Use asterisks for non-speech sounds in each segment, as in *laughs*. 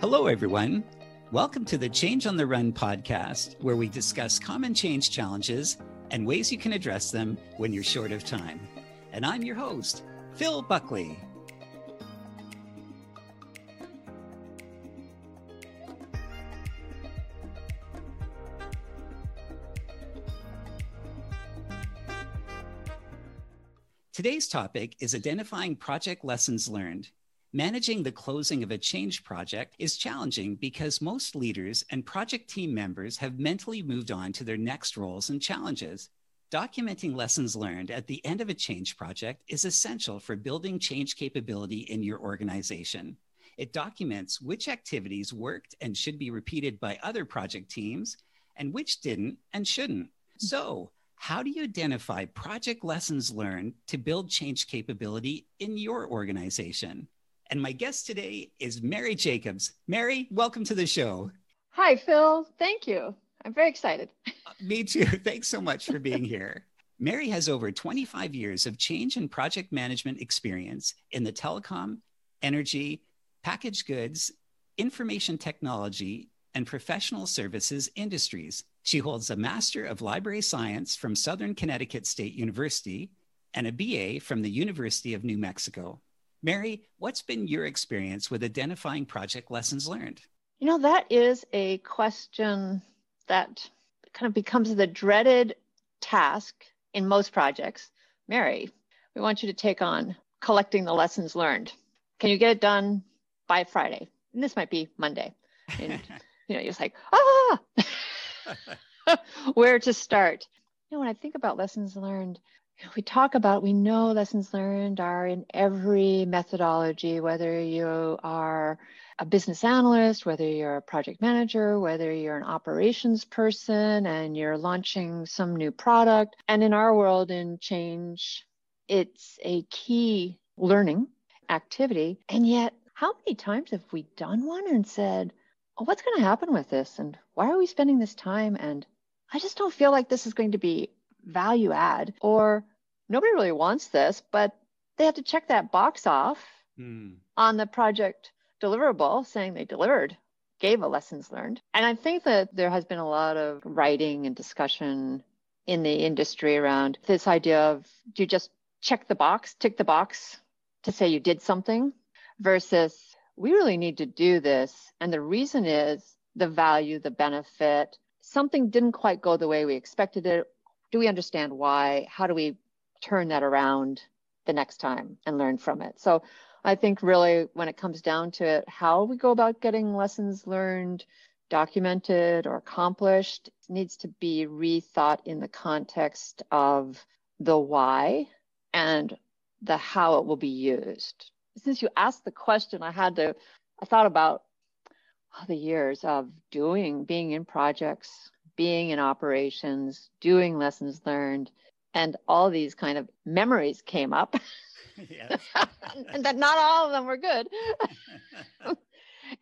Hello, everyone. Welcome to the Change on the Run podcast, where we discuss common change challenges and ways you can address them when you're short of time. And I'm your host, Phil Buckley. Today's topic is identifying project lessons learned Managing the closing of a change project is challenging because most leaders and project team members have mentally moved on to their next roles and challenges. Documenting lessons learned at the end of a change project is essential for building change capability in your organization. It documents which activities worked and should be repeated by other project teams and which didn't and shouldn't. So, how do you identify project lessons learned to build change capability in your organization? And my guest today is Mary Jacobs. Mary, welcome to the show. Hi, Phil. Thank you. I'm very excited. *laughs* Uh, me too. *laughs* Thanks so much for being here. Mary has over 25 years of change and project management experience in the telecom, energy, packaged goods, information technology, and professional services industries. She holds a Master of Library Science from Southern Connecticut State University and a BA from the University of New Mexico. Mary, what's been your experience with identifying project lessons learned? You know, that is a question that kind of becomes the dreaded task in most projects. Mary, we want you to take on collecting the lessons learned. Can you get it done by Friday? And this might be Monday. And, *laughs* you know, you're just like, ah, *laughs* *laughs* where to start? You know, when I think about lessons learned, we talk about, we know lessons learned are in every methodology, whether you are a business analyst, whether you're a project manager, whether you're an operations person and you're launching some new product. And in our world, in change, it's a key learning activity. And yet, how many times have we done one and said, oh, what's going to happen with this? And why are we spending this time? And I just don't feel like this is going to be value add or nobody really wants this, but they have to check that box off mm. on the project deliverable saying they delivered, gave a lessons learned. And I think that there has been a lot of writing and discussion in the industry around this idea of do you just check the box, tick the box to say you did something versus we really need to do this. And the reason is the value, the benefit. Something didn't quite go the way we expected it do we understand why? How do we turn that around the next time and learn from it? So I think really when it comes down to it, how we go about getting lessons learned, documented or accomplished needs to be rethought in the context of the why and the how it will be used. Since you asked the question, I had to, I thought about the years of doing, being in projects, being in operations, doing lessons learned, and all these kind of memories came up. *laughs* and that not all of them were good. *laughs*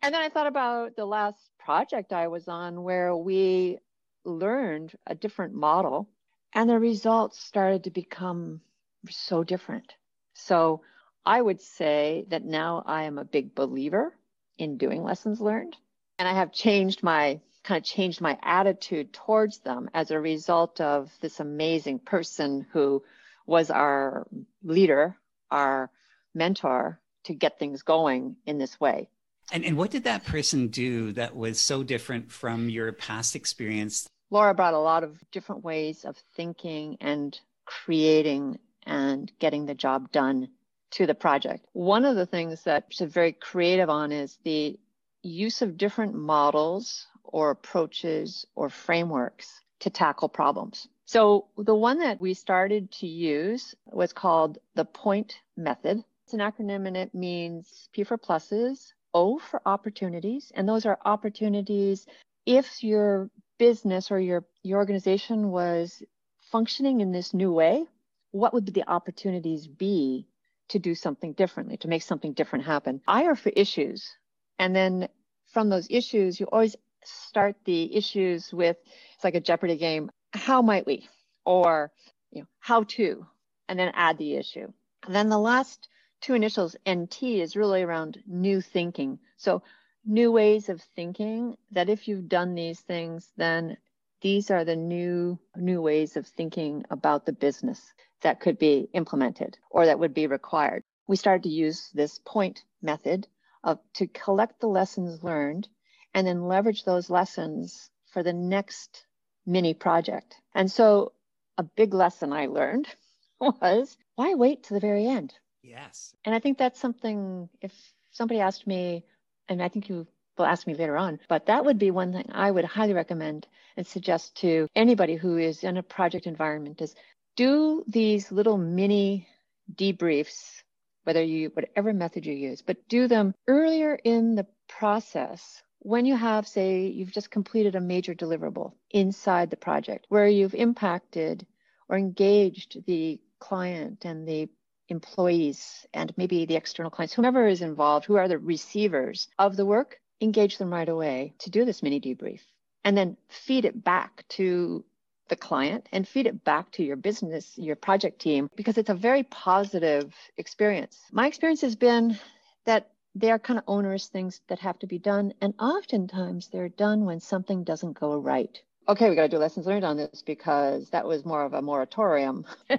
and then I thought about the last project I was on where we learned a different model and the results started to become so different. So I would say that now I am a big believer in doing lessons learned. And I have changed my kind of changed my attitude towards them as a result of this amazing person who was our leader, our mentor to get things going in this way. And, and what did that person do that was so different from your past experience? Laura brought a lot of different ways of thinking and creating and getting the job done to the project. One of the things that she's very creative on is the use of different models or approaches or frameworks to tackle problems. So the one that we started to use was called the POINT method. It's an acronym and it means P for pluses, O for opportunities, and those are opportunities if your business or your, your organization was functioning in this new way, what would the opportunities be to do something differently, to make something different happen? I are for issues. And then from those issues, you always start the issues with it's like a Jeopardy game. How might we? Or you know, how to, and then add the issue. And then the last two initials, NT, is really around new thinking. So new ways of thinking that if you've done these things, then these are the new new ways of thinking about the business that could be implemented or that would be required. We started to use this point method of to collect the lessons learned and then leverage those lessons for the next mini project. And so a big lesson I learned *laughs* was why wait to the very end? Yes. And I think that's something if somebody asked me and I think you will ask me later on, but that would be one thing I would highly recommend and suggest to anybody who is in a project environment is do these little mini debriefs, whether you, whatever method you use, but do them earlier in the process when you have, say, you've just completed a major deliverable inside the project where you've impacted or engaged the client and the employees and maybe the external clients, whomever is involved, who are the receivers of the work, engage them right away to do this mini debrief and then feed it back to the client and feed it back to your business, your project team, because it's a very positive experience. My experience has been that they are kind of onerous things that have to be done. And oftentimes they're done when something doesn't go right. Okay, we got to do lessons learned on this because that was more of a moratorium *laughs*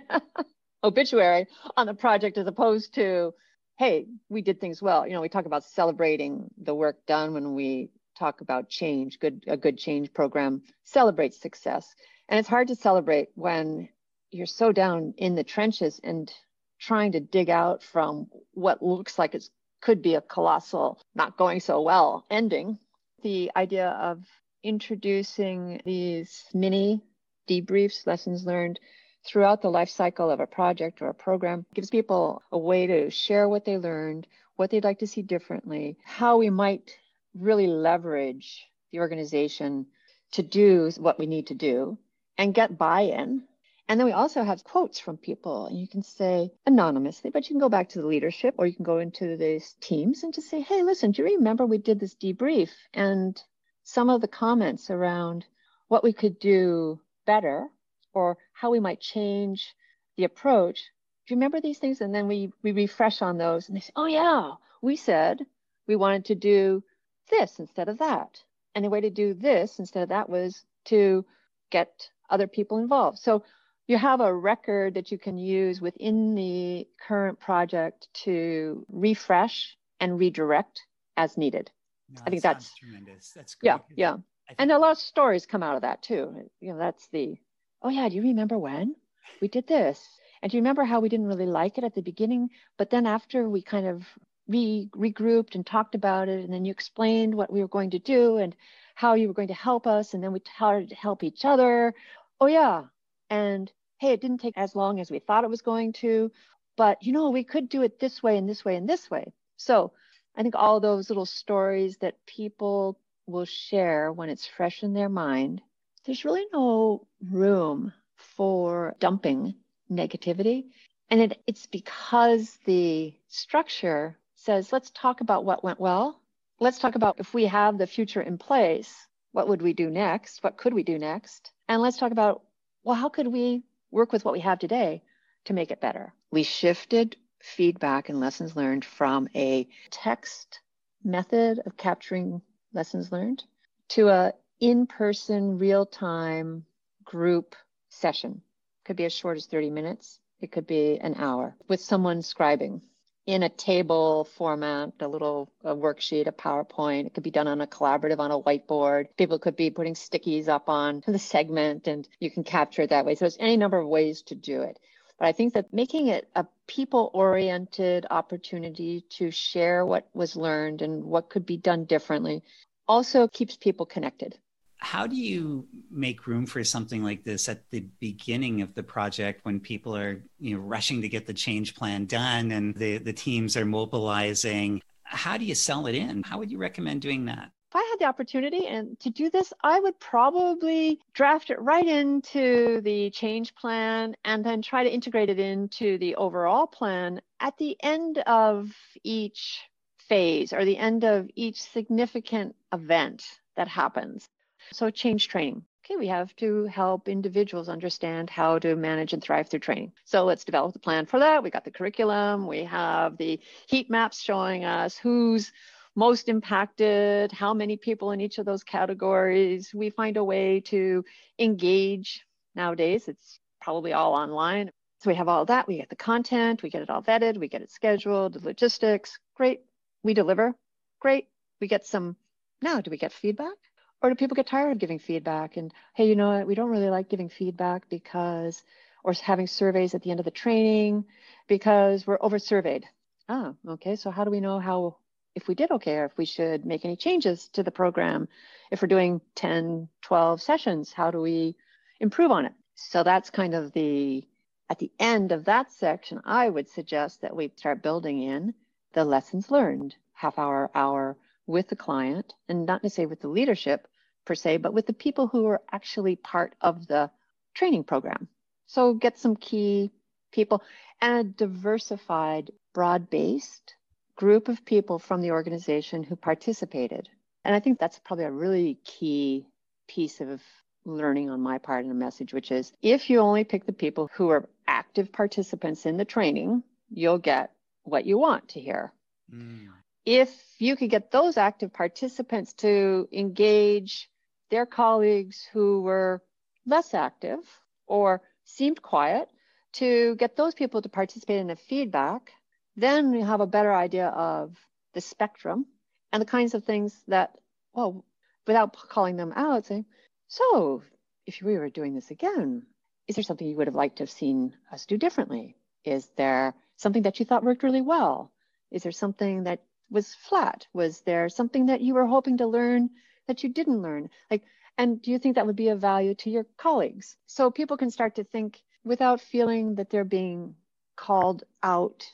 obituary on the project as opposed to, hey, we did things well. You know, we talk about celebrating the work done when we talk about change, good a good change program celebrates success. And it's hard to celebrate when you're so down in the trenches and trying to dig out from what looks like it could be a colossal, not going so well ending. The idea of introducing these mini debriefs, lessons learned throughout the life cycle of a project or a program gives people a way to share what they learned, what they'd like to see differently, how we might really leverage the organization to do what we need to do and get buy in. And then we also have quotes from people, and you can say anonymously, but you can go back to the leadership or you can go into these teams and just say, hey, listen, do you remember we did this debrief? And some of the comments around what we could do better or how we might change the approach. Do you remember these things? And then we, we refresh on those and they say, oh, yeah, we said we wanted to do this instead of that. And the way to do this instead of that was to get other people involved. So you have a record that you can use within the current project to refresh and redirect as needed. No, I think that's tremendous. That's great. Yeah, yeah. And a lot of stories come out of that too. You know, that's the, oh yeah, do you remember when we did this? And do you remember how we didn't really like it at the beginning, but then after we kind of re- regrouped and talked about it, and then you explained what we were going to do and how you were going to help us, and then we started to help each other. Oh, yeah. And hey, it didn't take as long as we thought it was going to, but you know, we could do it this way and this way and this way. So I think all those little stories that people will share when it's fresh in their mind, there's really no room for dumping negativity. And it, it's because the structure says, let's talk about what went well. Let's talk about if we have the future in place, what would we do next? What could we do next? And let's talk about, well, how could we work with what we have today to make it better? We shifted feedback and lessons learned from a text method of capturing lessons learned to a in-person real-time group session. Could be as short as 30 minutes. It could be an hour with someone scribing in a table format, a little a worksheet, a PowerPoint. It could be done on a collaborative on a whiteboard. People could be putting stickies up on *laughs* the segment and you can capture it that way. So there's any number of ways to do it. But I think that making it a people oriented opportunity to share what was learned and what could be done differently also keeps people connected how do you make room for something like this at the beginning of the project when people are you know rushing to get the change plan done and the, the teams are mobilizing? How do you sell it in? How would you recommend doing that? If I had the opportunity and to do this, I would probably draft it right into the change plan and then try to integrate it into the overall plan. At the end of each phase or the end of each significant event that happens. So, change training. Okay, we have to help individuals understand how to manage and thrive through training. So, let's develop the plan for that. We got the curriculum, we have the heat maps showing us who's most impacted, how many people in each of those categories. We find a way to engage. Nowadays, it's probably all online. So we have all that. We get the content, we get it all vetted, we get it scheduled, the logistics. Great. We deliver. Great. We get some. Now, do we get feedback? Or do people get tired of giving feedback? And hey, you know what? We don't really like giving feedback because, or having surveys at the end of the training because we're over surveyed. Ah, okay. So how do we know how, if we did okay, or if we should make any changes to the program? If we're doing 10, 12 sessions, how do we improve on it? So that's kind of the, at the end of that section, I would suggest that we start building in the lessons learned, half hour, hour with the client, and not necessarily with the leadership per se, but with the people who are actually part of the training program. So get some key people and a diversified, broad based group of people from the organization who participated. And I think that's probably a really key piece of learning on my part in a message, which is if you only pick the people who are active participants in the training, you'll get what you want to hear. Mm. If you could get those active participants to engage their colleagues who were less active or seemed quiet, to get those people to participate in the feedback, then you have a better idea of the spectrum and the kinds of things that, well, without calling them out, saying, so if we were doing this again, is there something you would have liked to have seen us do differently? Is there something that you thought worked really well? Is there something that was flat? Was there something that you were hoping to learn that you didn't learn? Like, and do you think that would be of value to your colleagues? So people can start to think without feeling that they're being called out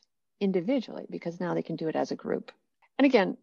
individually because now they can do it as a group. And again,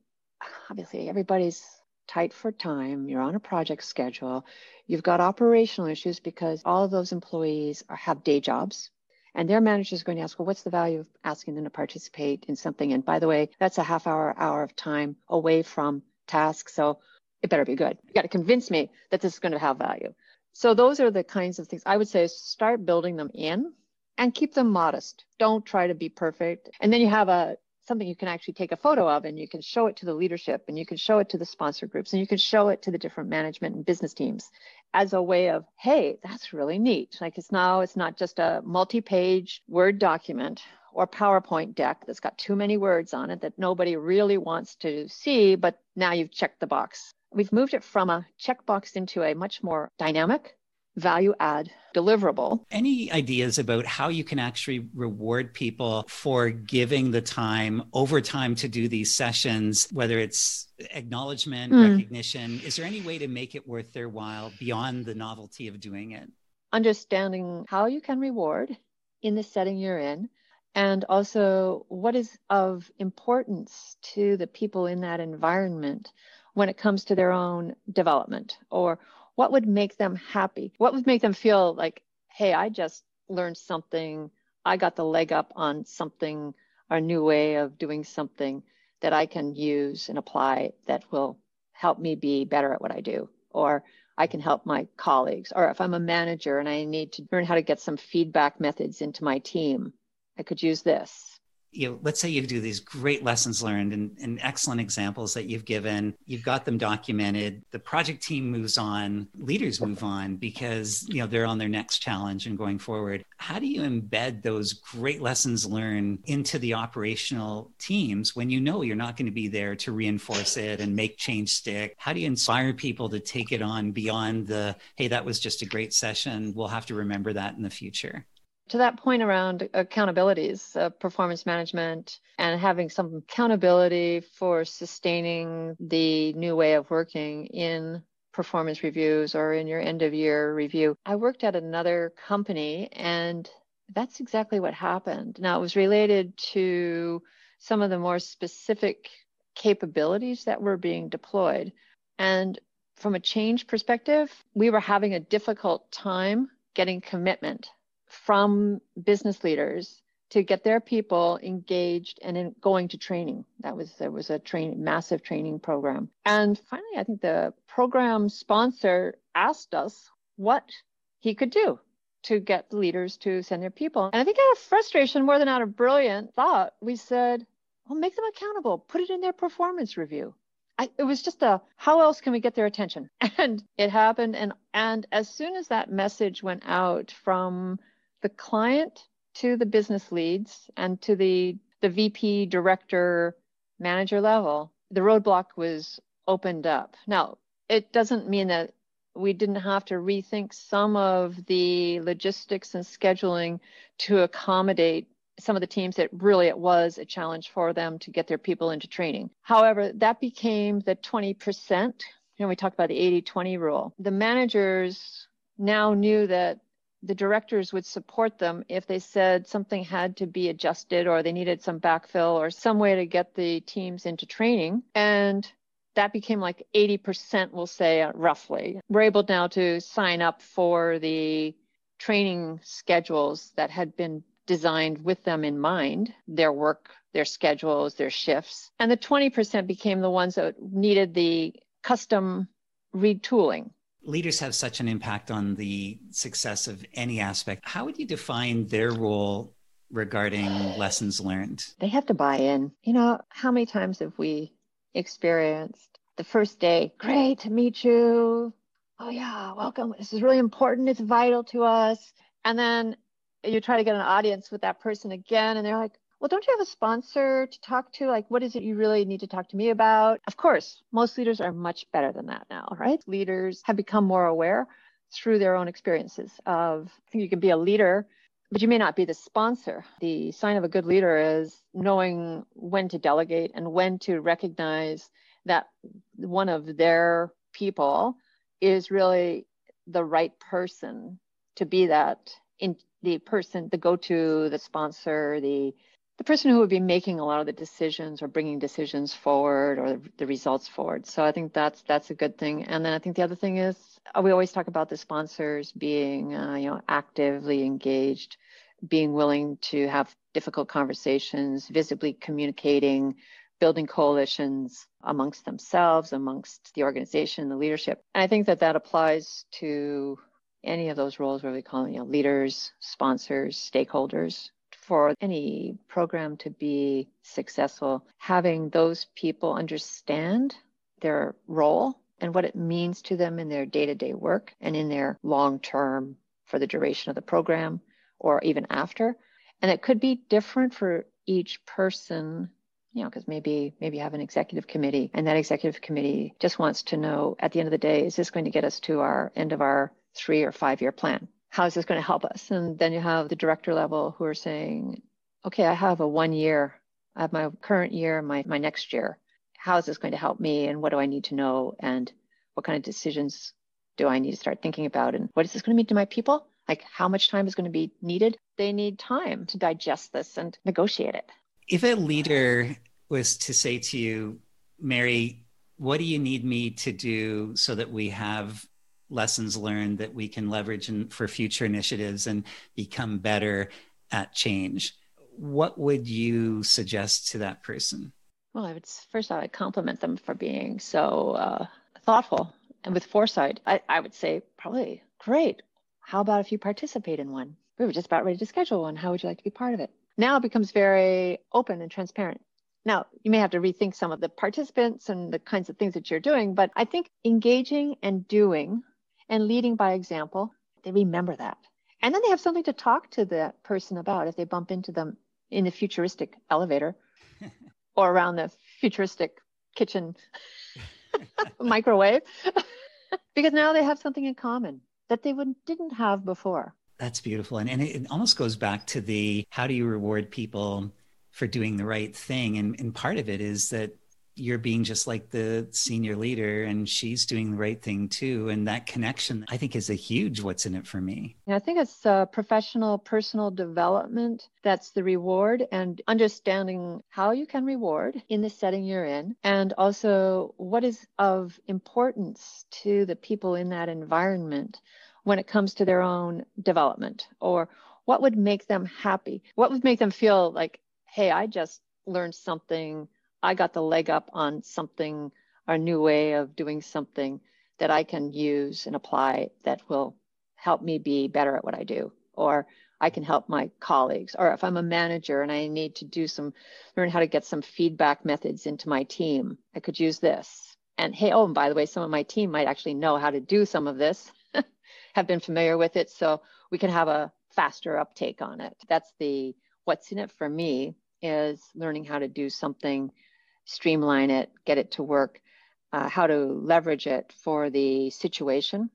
obviously everybody's tight for time, you're on a project schedule, you've got operational issues because all of those employees are, have day jobs. And their manager is going to ask, well, what's the value of asking them to participate in something? And by the way, that's a half hour, hour of time away from tasks. So it better be good. You got to convince me that this is going to have value. So those are the kinds of things I would say start building them in and keep them modest. Don't try to be perfect. And then you have a something you can actually take a photo of and you can show it to the leadership and you can show it to the sponsor groups and you can show it to the different management and business teams as a way of hey that's really neat. Like it's now it's not just a multi-page word document or powerpoint deck that's got too many words on it that nobody really wants to see but now you've checked the box. We've moved it from a checkbox into a much more dynamic, value add deliverable. Any ideas about how you can actually reward people for giving the time over time to do these sessions, whether it's acknowledgement, mm. recognition? Is there any way to make it worth their while beyond the novelty of doing it? Understanding how you can reward in the setting you're in. And also, what is of importance to the people in that environment? when it comes to their own development or what would make them happy? What would make them feel like hey i just learned something. I got the leg up on something a new way of doing something that i can use and apply that will help me be better at what i do or i can help my colleagues or if i'm a manager and i need to learn how to get some feedback methods into my team i could use this you know, let's say you do these great lessons learned and, and, excellent examples that you've given, you've got them documented. The project team moves on, leaders move on because you know they're on their next challenge and going forward. How do you embed those great lessons learned into the operational teams when you know you're not going to be there to reinforce it and make change stick? How do you inspire people to take it on beyond the hey, that was just a great session. We'll have to remember that in the future to that point around accountabilities, uh, performance management, and having some accountability for sustaining the new way of working in performance reviews or in your end of year review. I worked at another company and that's exactly what happened. Now, it was related to some of the more specific capabilities that were being deployed. And from a change perspective, we were having a difficult time getting commitment from business leaders to get their people engaged and in going to training. That was there was a train massive training program. And finally, I think the program sponsor asked us what he could do to get the leaders to send their people. And I think out of frustration more than out of brilliant thought, we said, well, make them accountable, put it in their performance review. I, it was just a how else can we get their attention *laughs* and it happened and and as soon as that message went out from the client to the business leads and to the the vp director manager level the roadblock was opened up now it doesn't mean that we didn't have to rethink some of the logistics and scheduling to accommodate some of the teams that really it was a challenge for them to get their people into training. However, that became the 20%. You know, we talked about the 80 20 rule. The managers now knew that the directors would support them if they said something had to be adjusted or they needed some backfill or some way to get the teams into training. And that became like 80%, we'll say roughly. We're able now to sign up for the training schedules that had been designed with them in mind, their work, their schedules, their shifts. And the 20% became the ones that needed the custom retooling. Leaders have such an impact on the success of any aspect. How would you define their role regarding lessons learned? They have to buy in. You know, how many times have we experienced the first day, great to meet you. Oh, yeah, welcome. This is really important. It's vital to us. And then you try to get an audience with that person again and they're like well don't you have a sponsor to talk to? Like what is it you really need to talk to me about? Of course most leaders are much better than that now right? Leaders have become more aware through their own experiences of you can be a leader but you may not be the sponsor. The sign of a good leader is knowing when to delegate and when to recognize that one of their people is really the right person to be that in the person, the go-to, the sponsor, the the person who would be making a lot of the decisions or bringing decisions forward or the results forward. So I think that's that's a good thing. And then I think the other thing is uh, we always talk about the sponsors being uh, you know actively engaged, being willing to have difficult conversations, visibly communicating, building coalitions amongst themselves, amongst the organization, the leadership. And I think that that applies to any of those roles where we call them, you know, leaders, sponsors, stakeholders. For any program to be successful, having those people understand their role and what it means to them in their day to day work and in their long term for the duration of the program or even after. And it could be different for each person you know because maybe maybe you have an executive committee and that executive committee just wants to know at the end of the day is this going to get us to our end of our three or five year plan. How is this going to help us? And then you have the director level who are saying, okay, I have a one year, I have my current year, my, my next year. How is this going to help me? And what do I need to know? And what kind of decisions do I need to start thinking about? And what is this going to mean to my people? Like how much time is going to be needed? They need time to digest this and negotiate it. If a leader was to say to you, Mary, what do you need me to do so that we have lessons learned that we can leverage in, for future initiatives and become better at change. What would you suggest to that person? Well, I would first I would compliment them for being so uh, thoughtful and with foresight. I, I would say probably great. How about if you participate in one? We were just about ready to schedule one. How would you like to be part of it? Now it becomes very open and transparent. Now, you may have to rethink some of the participants and the kinds of things that you're doing, but I think engaging and doing and leading by example, they remember that. And then they have something to talk to that person about if they bump into them in the futuristic elevator *laughs* or around the futuristic kitchen *laughs* microwave *laughs* because now they have something in common that they would, didn't have before. That's beautiful. And, and it almost goes back to the how do you reward people for doing the right thing? And, and part of it is that you're being just like the senior leader and she's doing the right thing too. And that connection i think is a huge what's in it for me. Yeah, i think it's professional personal development that's the reward and understanding how you can reward in the setting you're in. And also what is of importance to the people in that environment when it comes to their own development or what would make them happy? What would make them feel like hey i just learned something I got the leg up on something, a new way of doing something that I can use and apply that will help me be better at what I do. Or I can help my colleagues. Or if I'm a manager and I need to do some, learn how to get some feedback methods into my team, I could use this. And hey, oh, and by the way, some of my team might actually know how to do some of this, *laughs* have been familiar with it. So we can have a faster uptake on it. That's the what's in it for me is learning how to do something, streamline it, get it to work, uh, how to leverage it for the situation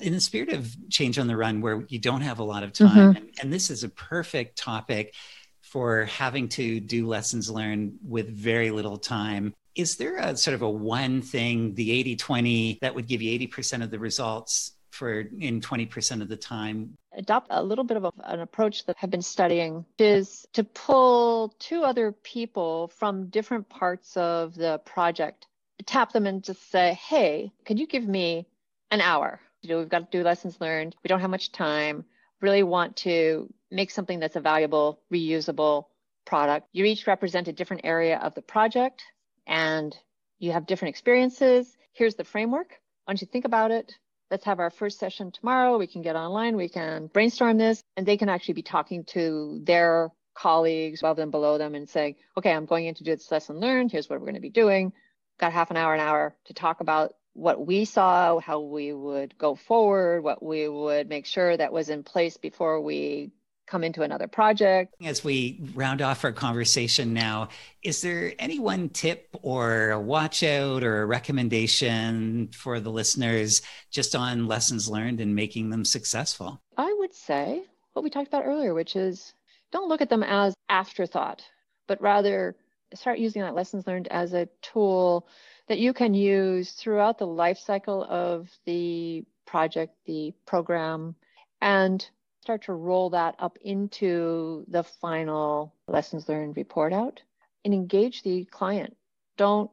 in the spirit of change on the run where you don't have a lot of time mm-hmm. and, and, this is a perfect topic for having to do lessons learned with very little time is there a sort of a one thing the 80-20 that would give you 80% of the results for in 20% of the time adopt a little bit of a, an approach that i've been studying is to pull two other people from different parts of the project tap them and just say hey could you give me an hour to do. We've got to do lessons learned. We don't have much time. Really want to make something that's a valuable, reusable product. You each represent a different area of the project and you have different experiences. Here's the framework. Why don't you think about it? Let's have our first session tomorrow. We can get online, we can brainstorm this, and they can actually be talking to their colleagues above them, below them, and saying, okay, I'm going in to do this lesson learned. Here's what we're going to be doing. Got half an hour, an hour to talk about what we saw, how we would go forward, what we would make sure that was in place before we come into another project. As we round off our conversation now, is there any one tip or a watch out or a recommendation for the listeners just on lessons learned and making them successful? I would say what we talked about earlier, which is don't look at them as afterthought, but rather start using that lessons learned as a tool that you can use throughout the life cycle of the project, the program, and start to roll that up into the final lessons learned report out and engage the client. Don't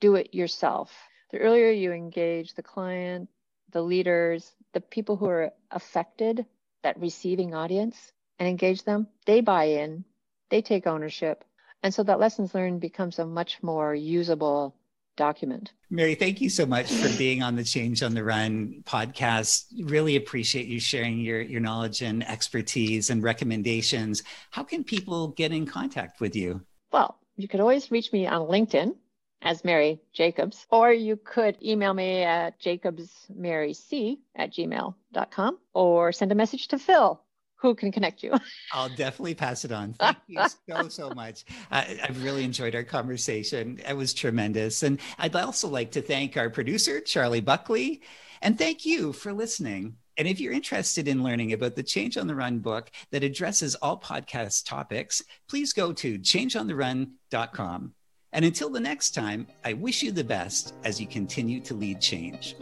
do it yourself. The earlier you engage the client, the leaders, the people who are affected, that receiving audience, and engage them, they buy in, they take ownership. And so that lessons learned becomes a much more usable document. Mary, thank you so much for being on the Change on the Run podcast. Really appreciate you sharing your, your knowledge and expertise and recommendations. How can people get in contact with you? Well, you could always reach me on LinkedIn as Mary Jacobs, or you could email me at jacobsmaryc at gmail.com or send a message to Phil who can connect you. *laughs* I'll definitely pass it on. Thank you so, so much. I, have really enjoyed our conversation. It was tremendous. And I'd also like to thank our producer, Charlie Buckley, and thank you for listening. And if you're interested in learning about the Change on the Run book that addresses all podcast topics, please go to changeontherun.com. And until the next time, I wish you the best as you continue to lead change.